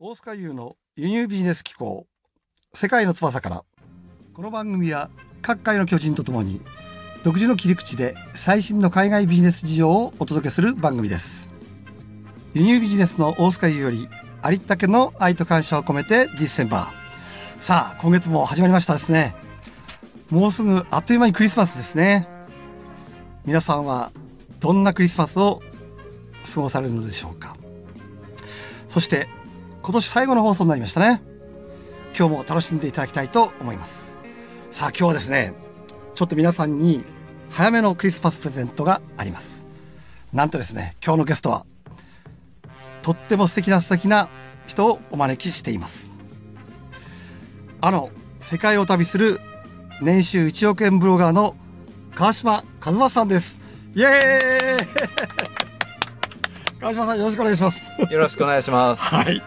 大塚優の輸入ビジネス機構世界の翼からこの番組は各界の巨人とともに独自の切り口で最新の海外ビジネス事情をお届けする番組です。輸入ビジネスの大塚優よりありったけの愛と感謝を込めてディセンバー。さあ今月も始まりましたですね。もうすぐあっという間にクリスマスですね。皆さんはどんなクリスマスを過ごされるのでしょうか。そして今年最後の放送になりましたね。今日も楽しんでいただきたいと思います。さあ今日はですねちょっと皆さんに早めのクリスマスプレゼントがあります。なんとですね今日のゲストはとっても素敵な素敵な人をお招きしています。あの世界を旅する年収1億円ブロガーの川島和正さんです。イエーイ川島さんよろしくお願いしますよろしくお願いします。はい。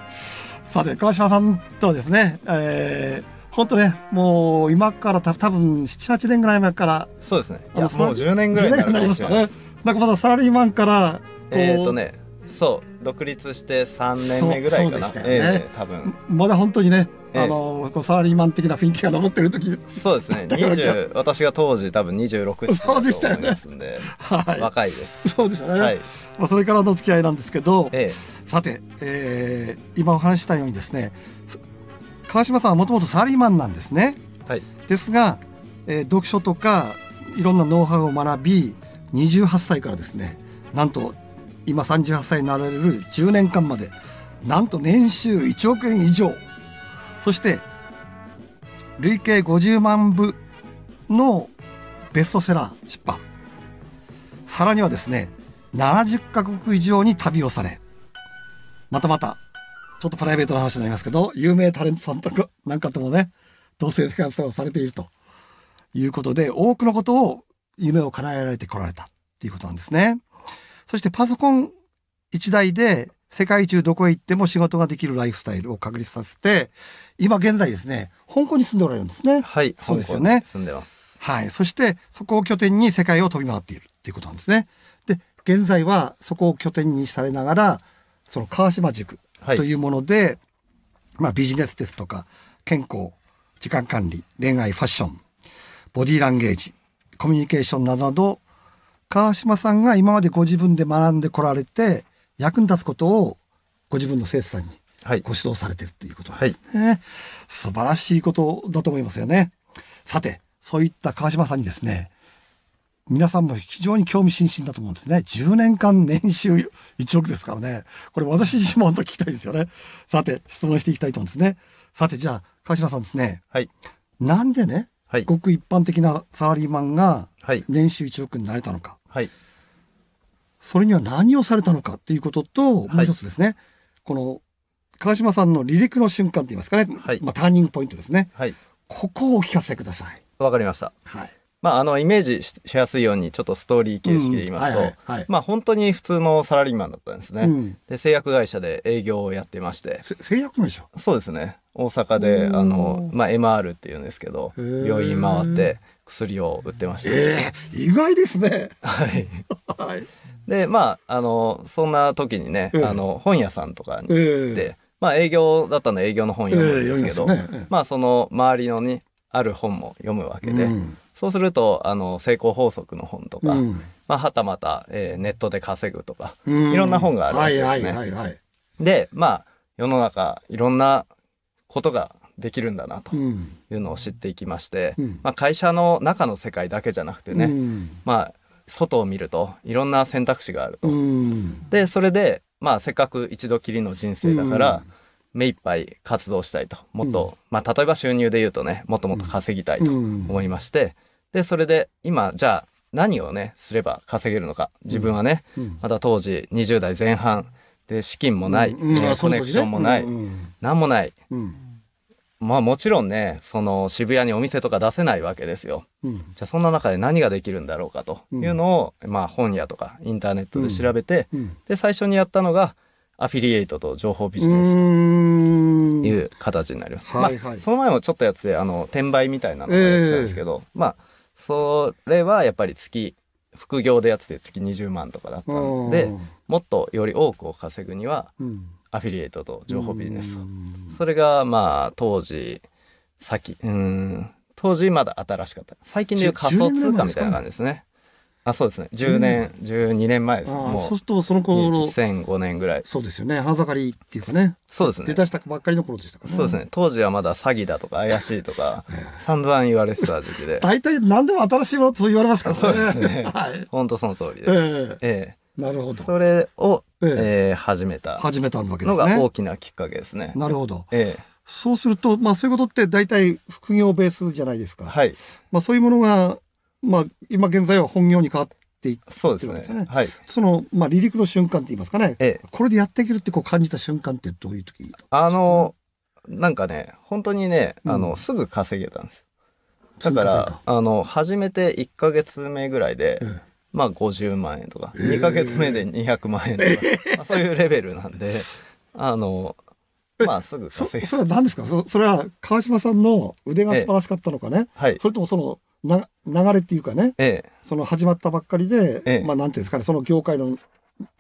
さて、川島さんとはですね、えー、本当ね、もう今からた多分7、8年ぐらい前から、そうですね。いや、もう10年ぐらいになるかもしれない10年になりますかね。なんかまだサラリーマンから、えっとね、そう、独立して3年目ぐらいかな。そうそうでしたよねええ多分。まだ本当にね、ええあの、こうサラリーマン的な雰囲気が残ってる時、そうですね。だから20、私が当時多分26、7そうでしたよねはい。若いです。そうでしたね。はい。まあ、それからの付き合いなんですけど、えさて、えー今お話ししたようにですね、す川島さんはもともとサラリーマンなんですね。えはい。ですが、えー読書とかいろんなノウハウを学び28歳からですねなんと今38歳になられる10年間までなんと年収1億円以上そして累計50万部のベストセラー出版さらにはですね70カ国以上に旅をされまたまたちょっとプライベートな話になりますけど有名タレントさんとかなんかともね同性生活をされているということで、多くのことを、夢を叶えられてこられたっていうことなんですね。そしてパソコン一台で世界中どこへ行っても仕事ができるライフスタイルを確立させて、今現在ですね、香港に住んでおられるんですね。はい。そうですよね住んでます。はい。そして、そこを拠点に世界を飛び回っているっていうことなんですね。で、現在はそこを拠点にされながら、その川島塾はいというもので、まあビジネスですとか、健康、時間管理、恋愛、ファッション、ボディーランゲージ、コミュニケーションなどなど、川島さんが今までご自分で学んでこられて、役に立つことをご自分の生徒さんにはいご。指導されてるっていうことですね。素晴らしいことだと思いますよね。さて、そういった川島さんにですね、皆さんも非常に興味津々だと思うんですね。10年間年収1億ですからね。これ私自身も本当聞きたいですよね。さて、質問していきたいと思うんですね。さて、じゃあ、川島さんですね。はい。なんでね、はい。ごく一般的なサラリーマンがはい。年収1億になれたのか。はい。それには何をされたのかっていうことと、もう一つですね、この川島さんの離陸の瞬間って言いますかね、はいまあ、ターニングポイントですね。はい。ここをお聞かせください。わかりました。はい。まあ、あの、イメージししやすいように、ちょっとストーリー形式で言いますとはい、まあ、本当に普通のサラリーマンだったんですね。うんで、製薬会社で営業をやってまして、せ製薬会社？そうですね。大阪で、うんあの、まあ、MR っていうんですけど、病院回って薬を売ってまして。ええ意外ですね。はい。はい。で、まあ、あの、そんな時にね、うんあの、本屋さんとかにえ行って、まあ、営業だったので営業の本読むんですけど、ええ読みますねええまあ、その周りのにある本も読むわけで、うんそうすると、あの、成功法則の本とか、うんまあ、はたまた、えーネットで稼ぐとか、うんいろんな本があるわけですね。はいはいはいはい。で、まあ、世の中、いろんなことができるんだなとうん。いうのを知っていきまして、うんまあ、会社の中の世界だけじゃなくてね、うん。まあ、外を見るといろんな選択肢があると。うん。で、それで、まあ、せっかく一度きりの人生だから、目いっぱい活動したいと。もっと、まあ、例えば収入で言うとね、もっともっと稼ぎたいとうん。思いまして、で、それで、今、じゃあ、何をね、すれば稼げるのか。自分はね、うん。まだ当時20代前半、で、資金もない、コネクションもない、うん。なん。もない。うんまあもちろんね、その渋谷にお店とか出せないわけですよ。うん。じゃあそんな中で何ができるんだろうかと。いうのを、まあ本屋とかインターネットで調べて、うん。で、最初にやったのがアフィリエイトと情報ビジネスうんという形になります。はいはい。まあ、その前もちょっとやつで、あの、転売みたいなのをやってたんですけど、まあ、それはやっぱり月、副業でやってて月20万とかだったので、もっとより多くを稼ぐには、うんアフィリエイトと情報ビジネスと。うん。それがまあ当時先うん当時まだ新しかった。最近でいう仮想通貨みたいな感じですね。あそうですね。10年12年前です。もそうするとその頃2005年ぐらい。そうですよね。花盛りっていうかね。そうですね。出だしたばっかりの頃でしたからね。そうですね。当時はまだ詐欺だとか怪しいとか散々言われてた時期で。大体何でも新しいものと言われますからね。そうですね。はい。本当その通りで、え。ええなるほど。えそれを、ええ。えー始めた。始めたわけですのが大ねきなきっかけですね。なるほど。えそうするとまあそういうことって大体副業ベースじゃないですか、えはい。まあそういうものがまあ今現在は本業に変わっていってそうですね。ですね。はい。そのまあ離陸の瞬間って言いますかね。ええ。これでやっていけるってこう感じた瞬間ってどういう時あのなんかね本当にねあの、うんすぐ稼げたんです。だからあの始めて1か月目ぐらいで、ええまあ50万円とか、ええ2か月目で200万円とか、まあそういうレベルなんで。あのまあすぐそれは何ですか？そそれは川島さんの腕が素晴らしかったのかね、はい。それともそのな流れっていうかね？ええ。その始まったばっかりで、ええ。まあなんていうんですかね？その業界のなんてい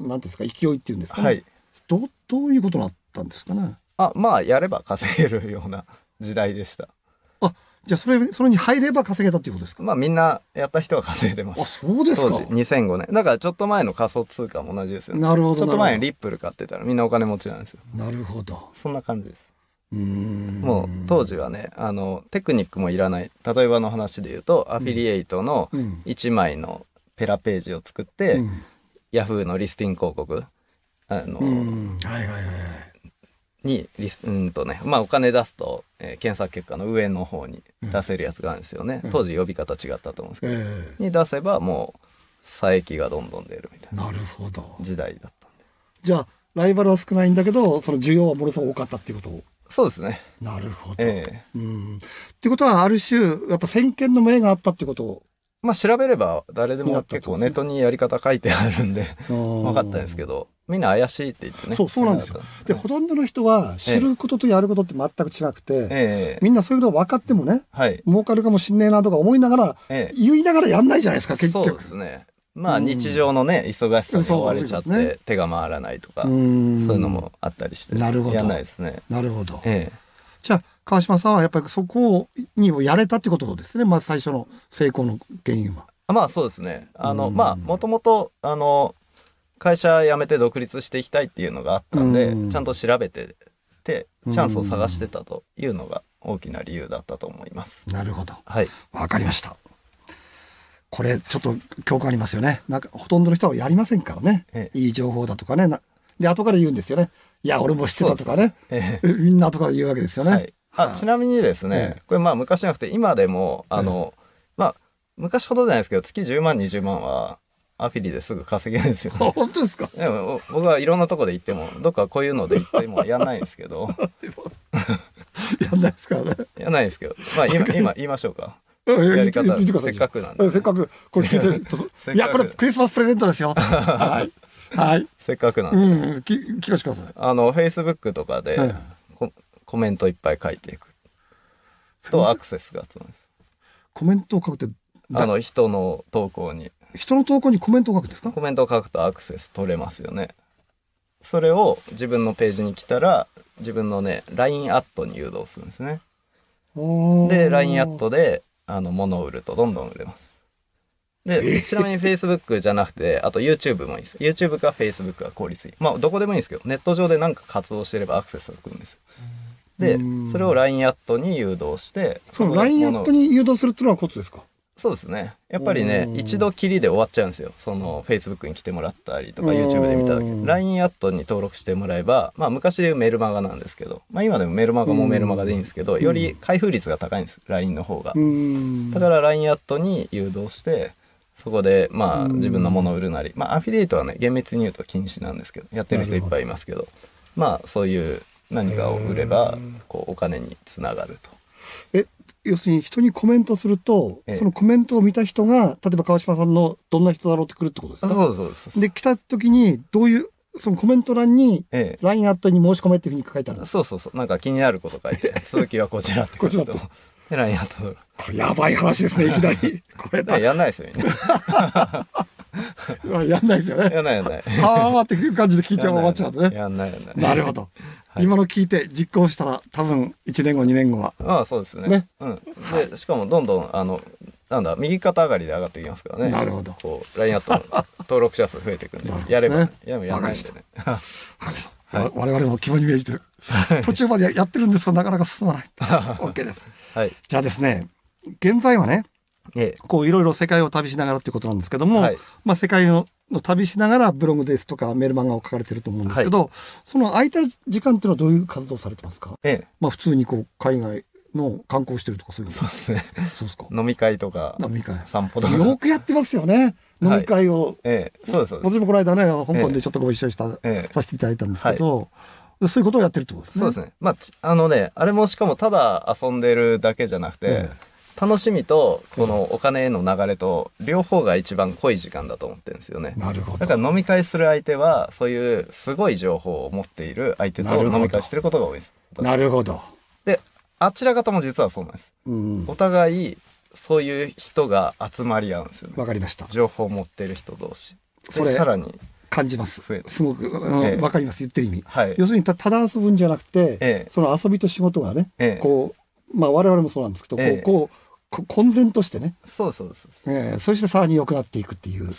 うんですか勢いっていうんですかね、はい。どうどういうことになったんですかね？あまあやれば稼げるような時代でした。あじゃあそれそれに入れば稼げたっていうことですか？まあみんなやった人は稼いでまあすそうですか。当時2005年。だからちょっと前の仮想通貨も同じですよね。なるほどちょっと前にリップル買ってたらみんなお金持ちなんですよ。なるほど。そんな感じです。うーん。もう当時はねあのテクニックもいらない。例えばの話で言うとアフィリエイトのうん。1枚のペラページを作って、うん。ヤフーのリスティング広告。あの、はいはいはいにリスうんとねまあお金出すと、えー検索結果の上の方に出せるやつがあるんですよね、うん。当時呼び方違ったと思うんですけど、えに出せばもう佐伯がどんどん出るみたいなえなるほど。時代だったんで。じゃあライバルは少ないんだけどその需要はものすごく多かったっていうことそうですね。なるほど、ええ。うん。ってことはある種やっぱ先見の明があったってことを。まあ調べれば誰でも結構ネットにやり方書いてあるんで。分分かったんですけどみんな怪しいって言ってねそうそうなんですよ。でほとんどの人は知ることとやることって全く違くて、ええ。みんなそういうこと分かってもねはい。儲かるかもしんねえなとか思いながらええ。言いながらやんないじゃないですか結そう局ですね。まあうん。日常のね忙しさに追われちゃって手が回らないとかうそういんうのもあったりしてなるほど。ないですね。なるほど。ええ。じゃあ川島さんはやっぱりそこにやれたってことですねまず最初の成功の原因は。あまあそうですね。あのうん。まあもともとあの会社辞めて独立していきたいっていうのがあったんでうんちゃんと調べててチャンスを探してたというのが大きな理由だったと思いますなるほどはいわかりました。これちょっと共感ありますよね。なんかほとんどの人はやりませんからね。えいい情報だとかね。なで後から言うんですよね。いや俺も知ってたとかね。ええ みんな後から言うわけですよね。はい、あちなみにですね、ええこれまあ昔じゃなくて今でもあの、まあ昔ほどじゃないですけど月10万20万はアフィリですぐ稼げるんですよ、あ本当ですか？でもお僕はいろんなとこで行ってもどっかこういうので行ってもやんないんですけど。やんないですか？らね。やんないですけど。まあ今今言いましょうか。ややり方せっかくなんでせっかくこれ聞いてると。いやこれクリスマスプレゼントですよ。はい。はい。せっかくなんうで、んき聞かせてください。あのフェイスブックとかで、はい。ココメントいっぱい書いていく。とアクセスがつくんです。コメントを書くってだあの人の投稿に人の投稿にコメントを書くんですか？コメントを書くとアクセス取れますよね。それを自分のページに来たら自分のね LINE アットに誘導するんですね。で LINE アットであの物を売るとどんどん売れます。でちなみに Facebook じゃなくてあと YouTube もいいです YouTube か Facebook が効率いいまあどこでもいいんですけどネット上で何か活動してればアクセスが来るんですよでうんそれを LINE アットに誘導してその LINE アットに誘導するっていうのはコツですか？そうですね。やっぱりねうん。一度きりで終わっちゃうんですよ。その Facebook に来てもらったりとかうん。YouTube で見た時。うん LINE アットに登録してもらえばまあ昔でいうメルマガなんですけどまあ今でもメルマガもメルマガでいいんですけどより開封率が高いんです LINE の方が。うん。だから LINE アットに誘導してそこでまあうん。自分のものを売るなりまあアフィリエイトはね厳密に言うと禁止なんですけどやってる人いっぱいいますけどまあそういう何かを売ればこうお金につながると。え要するに人にコメントすると、ええ。そのコメントを見た人が例えば川島さんのどんな人だろうってくるってことですあかそうそうですで来た時にどういうそのコメント欄にええ。LINE アットに申し込めっていうふうに書いてあるんです。そうそうそう。なんか気になること書いて 続きはこちらってこちらと。で LINE アット。これやばい話ですねいきなり。これだやんないですよみんなやんないですよね。やんないやんない。はあっていう感じで聞いて終わっちゃうんでね。やんないやんない。なるほど。はい今の聞いて実行したら多分1年後2年後は。ああそうですね。ねうん。でしかもどんどんあのなんだ右肩上がりで上がっていきますからね。なるほどこう LINE アットの登録者数増えていくんでやればねやればやんないんでね。わかりました わ我々も肝に銘じて、途中までやってるんですがなかなか進まない。OK です。はい。じゃあですね、現在はね、ええ。こういろいろ世界を旅しながらってことなんですけども、はい。まあ世界のの旅しながらブログですとかメール漫画を書かれてると思うんですけど、その空いてる時間っていうのはどういう活動されてますか？ええ。まあ普通にこう海外の観光してるとかそういうそうですね。そうですか。飲み会とか飲み会。散歩とか。よくやってますよね。飲み会を、ええそうです。私もこの間ね香港でちょっとご一緒した、ええ。させていただいたんですけど、そういうことをやってるってことですね。そうですね。まあちあのねあれもしかもただ遊んでるだけじゃなくて。え楽しみとこのお金への流れと両方が一番濃い時間だと思ってるんですよね。なるほどだから飲み会する相手はそういうすごい情報を持っている相手と飲み会してることが多いです。なるほど、であちら方も実はそうなんです。うん、お互いそういう人が集まり合うんですよね。わかりました情報を持ってる人同士。それでさらに、感じます増えるすごく、うんええわかります言ってる意味はい。要するにたただ遊ぶんじゃなくて、ええその遊びと仕事がね、ええこうまあ我々もそうなんですけど、ええこうこうこ混然としてね、そうですそうです。ええそしてさらに良くなっていくっていう。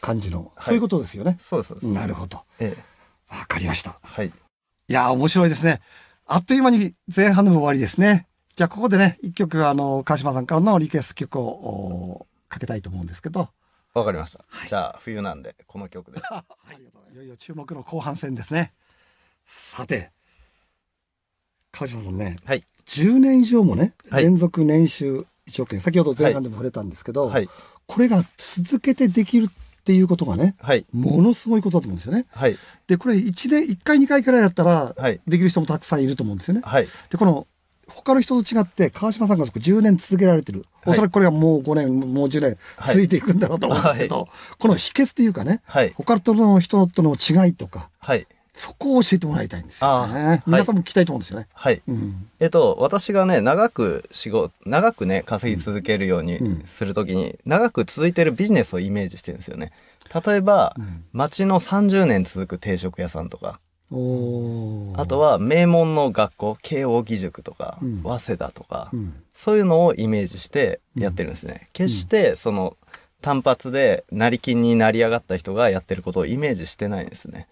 感じの、はいそういうことですよね。そうですそうです。なるほど。ええ。わかりました。はい。いやー、面白いですね。あっという間に前半の部終わりですね。じゃあ、ここでね、一曲、あの、川島さんからのリクエスト曲をおかけたいと思うんですけど。わかりました。じゃあ冬なんでこの曲で。あ ありがとういよいよ注目の後半戦ですね。さて、川島さんね、はい。10年以上もね、はい連続年収1億円、先ほど前半でも触れたんですけど、はい。これが続けてできるっていうことがね、はい。ものすごいことだと思うんですよね。はい。で、これ1年、1回2回くらいやったら、はいできる人もたくさんいると思うんですよね。はい。で、この、他の人と違って、川島さんが10年続けられてる。はいおそらくこれがもう5年、もう10年はい続いていくんだろうと思うんですけど、この秘訣というかね、はい。他の人との違いとか、はい。そこを教えてもらいたいんですよあね。ーはい皆さんも聞きたいと思うんですよね。はい。うん。えっと、私がね、長く仕事、長くね、稼ぎ続けるようにうんするときに、長く続いてるビジネスをイメージしてるんですよね。例えば、うん町の30年続く定食屋さんとか、あと、は名門の学校、慶応義塾とか、うん早稲田とか、うん。そういうのをイメージしてやってるんですね。決して、その、単発で成金になり上がった人がやってることをイメージしてないんですね。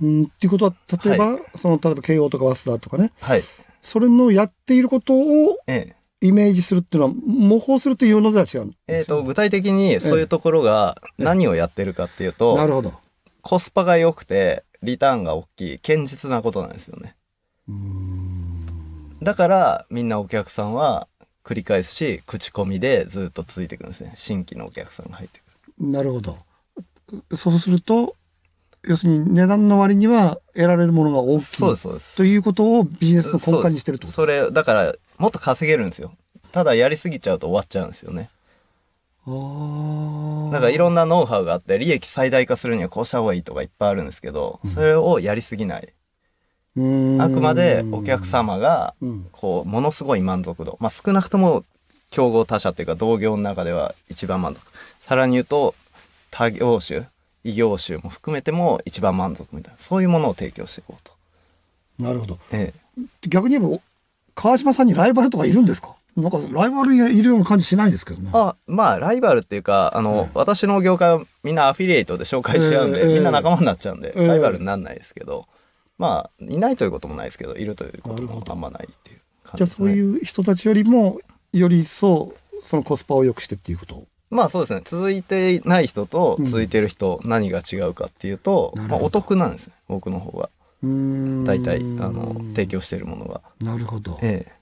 うん、っていうことは、例えば、その、例えば慶応とか早稲田とかね、はい。それのやっていることをええ。イメージするっていうのは、模倣するというのでは違うんですえー、とよ具体的にそういうところが何をやってるかっていうと、なるほど。コスパが良くてリターンが大きい堅実なことなんですよねうーん。だからみんなお客さんは繰り返すし口コミでずっと続いていくんですね新規のお客さんが入ってくるなるほど。そうすると、要するに値段の割には得られるものが大きいそうですそうです。ということをビジネスの根幹にしてるとそれだからもっと稼げるんですよ。ただやりすぎちゃうと終わっちゃうんですよね。あー。だからいろんなノウハウがあって利益最大化するにはこうした方がいいとかいっぱいあるんですけどそれをやりすぎない、うーん。あくまでお客様がうん。こうものすごい満足度。まあ少なくとも競合他社っていうか同業の中では一番満足。さらに言うと他業種異業種も含めても一番満足みたいなそういうものを提供していこうと、なるほど。ええ、逆に言えば、川島さんにライバルとかいるんですか？なんかライバルがいるような感じしないですけどね。あまあライバルっていうかあの、うん私の業界はみんなアフィリエイトで紹介し合うんで、ええみんな仲間になっちゃうんで、ええ。ライバルになんないですけどまあいないということもないですけどいるということもあんまないっていう感じゃあじですねそういう人たちよりも、より一層、そのコスパを良くしてっていうことまあそうですね。続いてない人とうん。続いてる人、何が違うかっていうと、まあ、お得なんですね。僕の方が大体あの提供してるものが。なるほど。ええ。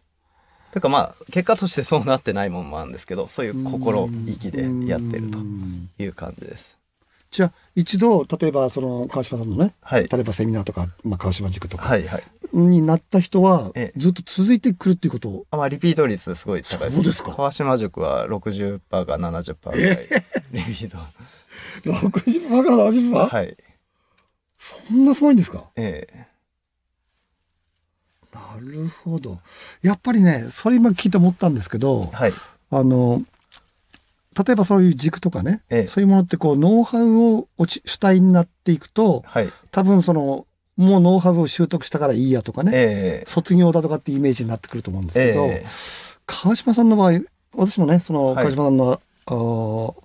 というかまあ結果としてそうなってないものもあるんですけどそういう心意気でやってるとうん。いう感じです。じゃあ一度例えばその川島さんのねはい。例えばセミナーとか、まあ、川島塾とか。になった人はええ。ずっと続いてくるっていうこと？をあまあリピート率すごい高いそうですか？川島塾は60%か70%ぐらい。リピート。60%から70%、はい。そんなすごいんですか？ええ。なるほど。やっぱりねそれ今聞いて思ったんですけどはい。あの例えばそういう軸とかね、ええそういうものってこうノウハウを主体になっていくとはい。多分そのもうノウハウを習得したからいいやとかね、え卒業だとかっていうイメージになってくると思うんですえけど、え川島さんの場合私もねそのはい川島さんの,、あーこ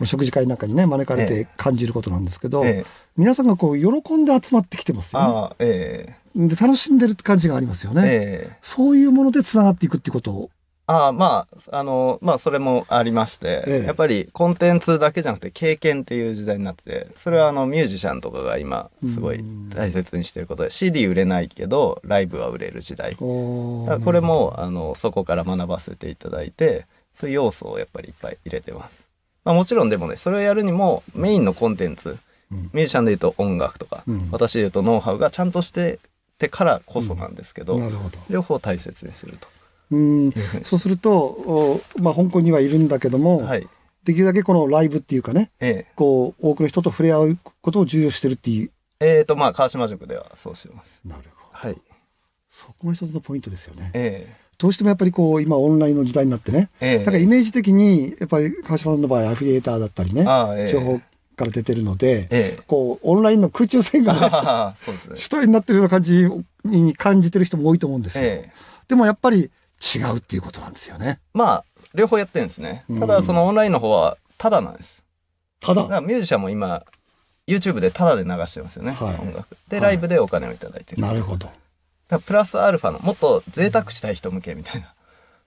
の食事会なんかにね招かれえて感じることなんですけど、ええ皆さんがこう喜んで集まってきてますよね。で楽しんでるって感じがありますよえね。ええそういうものでつながっていくってことを。ああ、まあ、あの、まあ、それもありまして、ええやっぱりコンテンツだけじゃなくて経験っていう時代になってて、それはあのミュージシャンとかが今すごい大切にしてることで、CD 売れないけど、ライブは売れる時代。これも、あの、そこから学ばせていただいて、そういう要素をやっぱりいっぱい入れてます。まあもちろんでもね、それをやるにもメインのコンテンツ、うんミュージシャンで言うと音楽とか、うん私で言うとノウハウがちゃんとしててからこそなんですけど、なるほど。両方大切にするとうん そうすると、おまあ、香港にはいるんだけども、はい。できるだけこのライブっていうかねええ。こう多くの人と触れ合うことを重要してるっていう。えーと、まあ、川島塾ではそうしてます。なるほどはい。そこが一つのポイントですよね。えどうしてもやっぱりこう今オンラインの時代になってね、えええだからイメージ的にやっぱり川島さんの場合アフィリエーターだったりね、ええ情報から出てるので、ええ。こうオンラインの空中戦がねああ、そうですね。主体になってるような感じに感じてる人も多いと思うんですよ。ええ。でもやっぱり違うっていうことなんですよね。まあ、両方やってるんですねうん。ただ、そのオンラインの方は、ただなんです。ただ？からミュージシャンも今、YouTube でタダで流してますよね、はい音楽。で、はいライブでお金をいただいてる。なるほど。プラスアルファの、もっと贅沢したい人向けみたいな。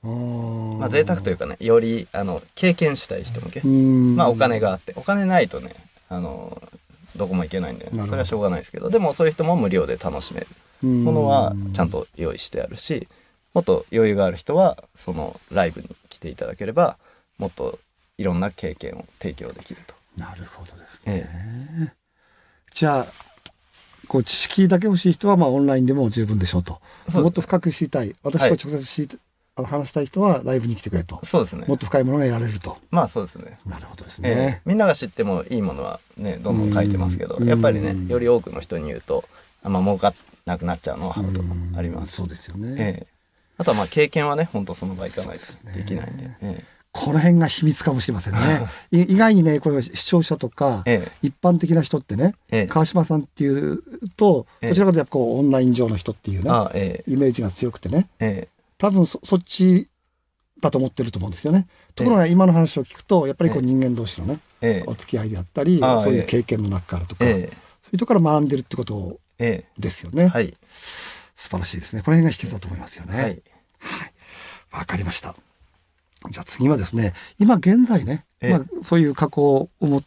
まあ、贅沢というかね、より、あの、経験したい人向け。まあ、お金があって、お金ないとね、あの、どこも行けないんで、なるほどそれはしょうがないですけど、でもそういう人も無料で楽しめるものはちゃんと用意してあるし、もっと余裕がある人は、そのライブに来ていただければ、もっといろんな経験を提供できると。なるほどですね。えじゃあこう知識だけ欲しい人はまあオンラインでも十分でしょうと。もっと深く知りたい。私と直接知り、あの話したい人はライブに来てくれとえ。そうですねもっ。と深いものが得られると。まあそうですね。なるほどですええね。みんなが知ってもいいものはね、どんどん書いてますけど、うんやっぱりねうん、より多くの人に言うと、あんま儲かんなくなっちゃうノウハウとかもありますしそうですよね。ええあとはまあ経験はね、本当その場合いかないとできないんで。えこの辺が秘密かもしれませんね。い意外にね、これ視聴者とか、ええ一般的な人ってね、ええ川島さんっていうと、ええどちらかというとやっぱこうオンライン上の人っていうね、イメージが強くてね、え多分そそっちだと思ってると思うんですよね。ところが今の話を聞くと、やっぱりこうええ人間同士のね、ええお付き合いであったり、そういうええ経験の中からとか、そうええいうところから学んでるってことえですよね。えはい。素晴らしいですね。この辺が秘訣だと思いますよね。はい。わかりました。じゃあ次はですね、今現在ね、ええまあ、そういう過去を思っ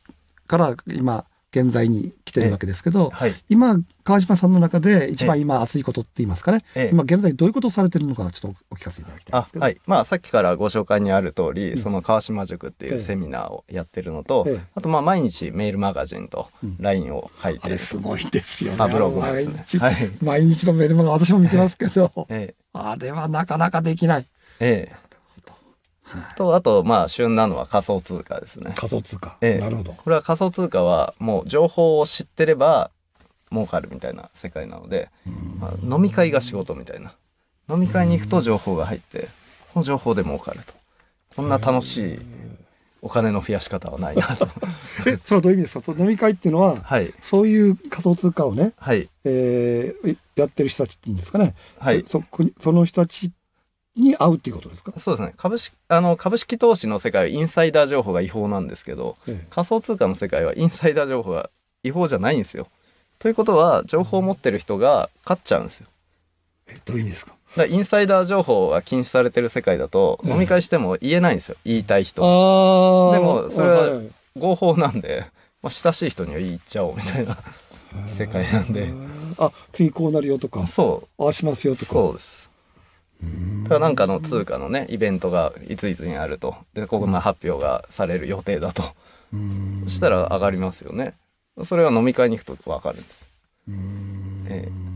から今現在に来てるわけですけど、はい。今川島さんの中で一番今熱いことって言いますかね、ええ。今現在どういうことをされてるのかちょっとお聞かせいただきたいんあですけど。はい。まあ、さっきからご紹介にある通り、うん。その川島塾っていうセミナーをやってるのと、ええ。あと、まあ、毎日メールマガジンとうん。LINE を書いてあるれすごいですよね。あブログも毎日、ですね。はい。毎日のメルマガ私も見てますけど、えあれはなかなかできない。えええと、あと、まあ、旬なのは仮想通貨ですね。仮想通貨。ええなるほど。これは仮想通貨は、もう情報を知ってれば儲かるみたいな世界なので、まあ、飲み会が仕事みたいな。飲み会に行くと情報が入って、その情報で儲かると。こんな楽しいお金の増やし方はないなと。え、それはどういう意味ですか？飲み会っていうのは、はい。そういう仮想通貨をね、はい。えーやってる人たちっていうんですかね。はいそその人たちに会うっていうことですか、そうですね。株式、あの、株式投資の世界はインサイダー情報が違法なんですけど、え仮想通貨の世界はインサイダー情報が違法じゃないんですよ。ということは、情報を持ってる人が勝っちゃうんですよ。えどういう意味ですか？だインサイダー情報が禁止されてる世界だと、うん飲み会しても言えないんですよ。言いたい人。あでもそれははい合法なんで、まあ、親しい人には言っちゃおうみたいな世界なんで。あ次こうなるよとかそああしますよとう、かそうです。だからなんかの通貨のね、イベントがいついつにあると。で、こんな発表がされる予定だと。そしたら上がりますよね。それは飲み会に行くと分かるんです。うー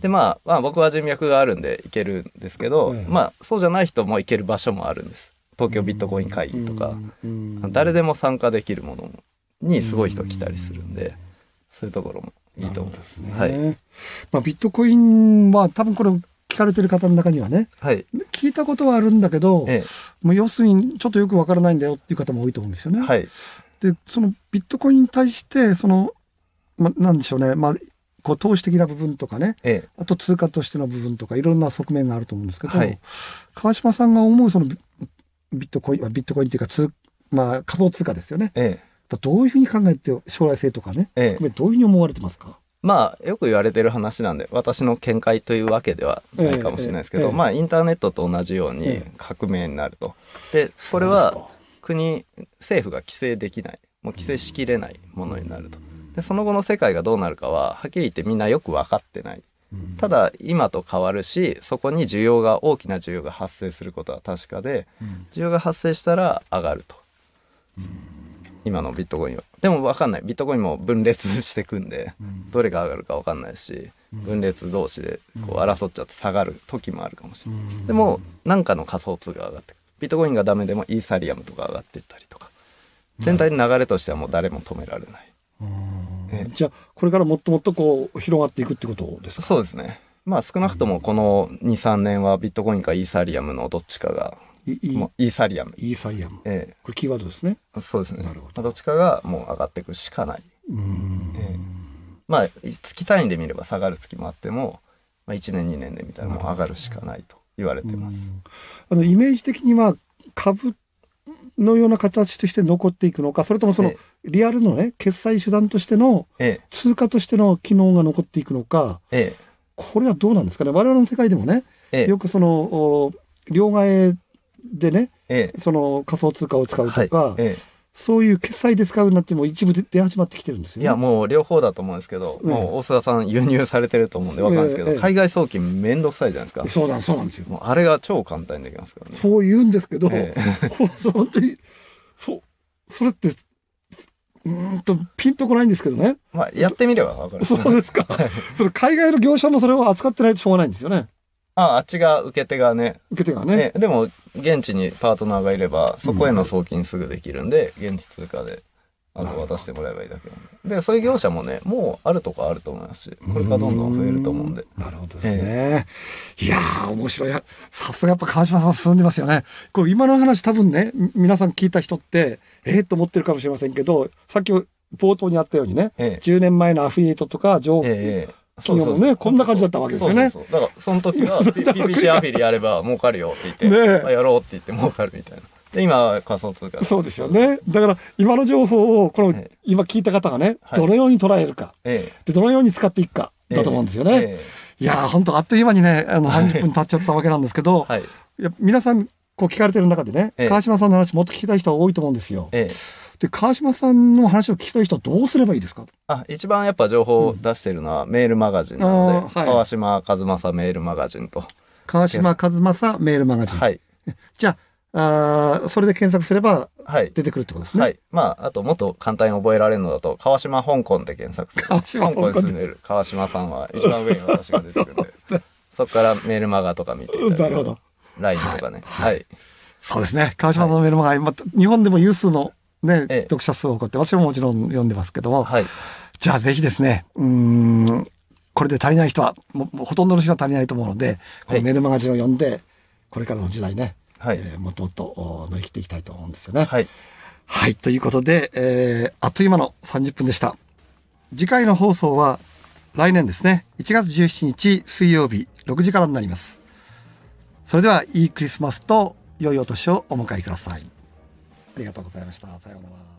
で、まあ、まあ僕は人脈があるんで行けるんですけど、ええまあそうじゃない人も行ける場所もあるんです。東京ビットコイン会議とか、うん誰でも参加できるものにすごい人来たりするんで、そういうところもいいと思います。ねはい。まあ、ビットコインは多分これ基かれてる方の中にはねはい。聞いたことはあるんだけど、えもう要するにちょっとよくわからないんだよっていう方も多いと思うんですよね。え。はい。でそのビットコインに対してその、ま、なんでしょうね、まあ、こう投資的な部分とかねええ。あと通貨としての部分とかいろんな側面があると思うんですけど、はい川島さんが思うそのビビットコインビットコインっていうか通、まあ、仮想通貨ですよねええ。どういうふうに考えて将来性とかね、ええどういうふうに思われてますか？まあよく言われてる話なんで私の見解というわけではないかもしれないですけど、まあインターネットと同じようにええ革命になると。でこれは国政府が規制できない。もう規制しきれないものになると。でその後の世界がどうなるかははっきり言ってみんなよく分かってない。ただ今と変わるしそこに需要が大きな需要が発生することは確かで需要が発生したら上がると。今のビットコインはでも分かんない。ビットコインも分裂してくんで、どれが上がるか分かんないし分裂同士でこう争っちゃって下がる時もあるかもしれない、でも何かの仮想通貨が上がってくるビットコインがダメでもイーサリアムとか上がっていったりとか。全体の流れとしてはもう誰も止められない、ええ。じゃあこれからもっともっとこう広がっていくってことですか？そうですね。まあ少なくともこの23年はビットコインかイーサリアムのどっちかがもうイーサリアム。イーサリアム。えこれキーワードですね。えそうですね。なるほまあどっちかがもう上がっていくしかない。うん。ええ。まあ月単位で見れば下がる月もあっても、まあ、1年2年で見たらもう上がるしかないと言われてます。あのイメージ的には株のような形として残っていくのかそれともそのえリアルのね決済手段としてのえ。通貨としての機能が残っていくのかええ。これはどうなんですかね。我々の世界でもねええ。よくそのお両替でねえその仮想通貨を使うえとか、はいえそういう決済で使うなってもう一部で出始まってきてるんですよ、ね。えいやもう両方だと思うんですけど、ええもう大須賀さん輸入されてると思うんで分かるんですけど、ええ海外送金めんどくさいじゃないですか。そうなんそうなんですよ。もうあれが超簡単にできますからね。そう言うんですけど、えそう本当にそうそれってうーんとピンとこないんですけどね。まあやってみれば分かる。そうですか。それ海外の業者もそれを扱ってないとしょうがないんですよね。ああっちが受け手がね。受け手がね。ええでも現地にパートナーがいればそこへの送金すぐできるんで、現地通貨であと渡してもらえばいいだけなんで。でそういう業者もねもうあるとこあると思いますしこれからどんどん増えると思うんで。なるほどですね。いやー、面白い。さすがやっぱ川島さん進んでますよね。こう今の話多分ね、み皆さん聞いた人って、えー、と思ってるかもしれませんけど、さっき冒頭にあったようにね、ええ。10年前のアフィリエイトとか情報、ええ企業もねこんな感じだったわけですよね。そうそうそう。だからその時は PPC アフィリやれば儲かるよって言って、ねやろうって言って儲かるみたいな。で今は仮想通貨。そうですよね。だから今の情報をこのええ今聞いた方がね、はい。どのように捉えるか、えでどのように使っていくかえだと思うんですよね。えいやー本当あっという間にね、あの30分経っちゃったわけなんですけど、えはい。いや皆さんこう聞かれてる中でね、ええ。川島さんの話もっと聞きたい人は多いと思うんですよ。ええで川島さんの話を聞きたい人はどうすればいいですか？あ一番やっぱ情報を出してるのはメールマガジンなので、はい川島和正メールマガジンと川島和正メールマガジン。はい じゃああーそれで検索すればはい出てくるってことですね。はい。まあ、あともっと簡単に覚えられるのだと、川島香港で検索する。川島香港に住んでる川島さんは一番上に私が出てくるんで、そこからメールマガとか見ていただいて。なるほど。LINE とかね。はい。そうですね。川島のメールマガジン、また日本でも有数のね、ええ読者数を誇って、私ももちろん読んでますけども、はい。じゃあぜひですね、うーん、これで足りない人は、ももうほとんどの人は足りないと思うので、このメールマガジンを読んで、これからの時代ね、はいえーもっともっとお乗り切っていきたいと思うんですよね。はい。はい、ということで、えーあっという間の30分でした。次回の放送は来年ですね、1月17日水曜日6時からになります。それでは、いいクリスマスと良いお年をお迎えください。ありがとうございました。さようなら。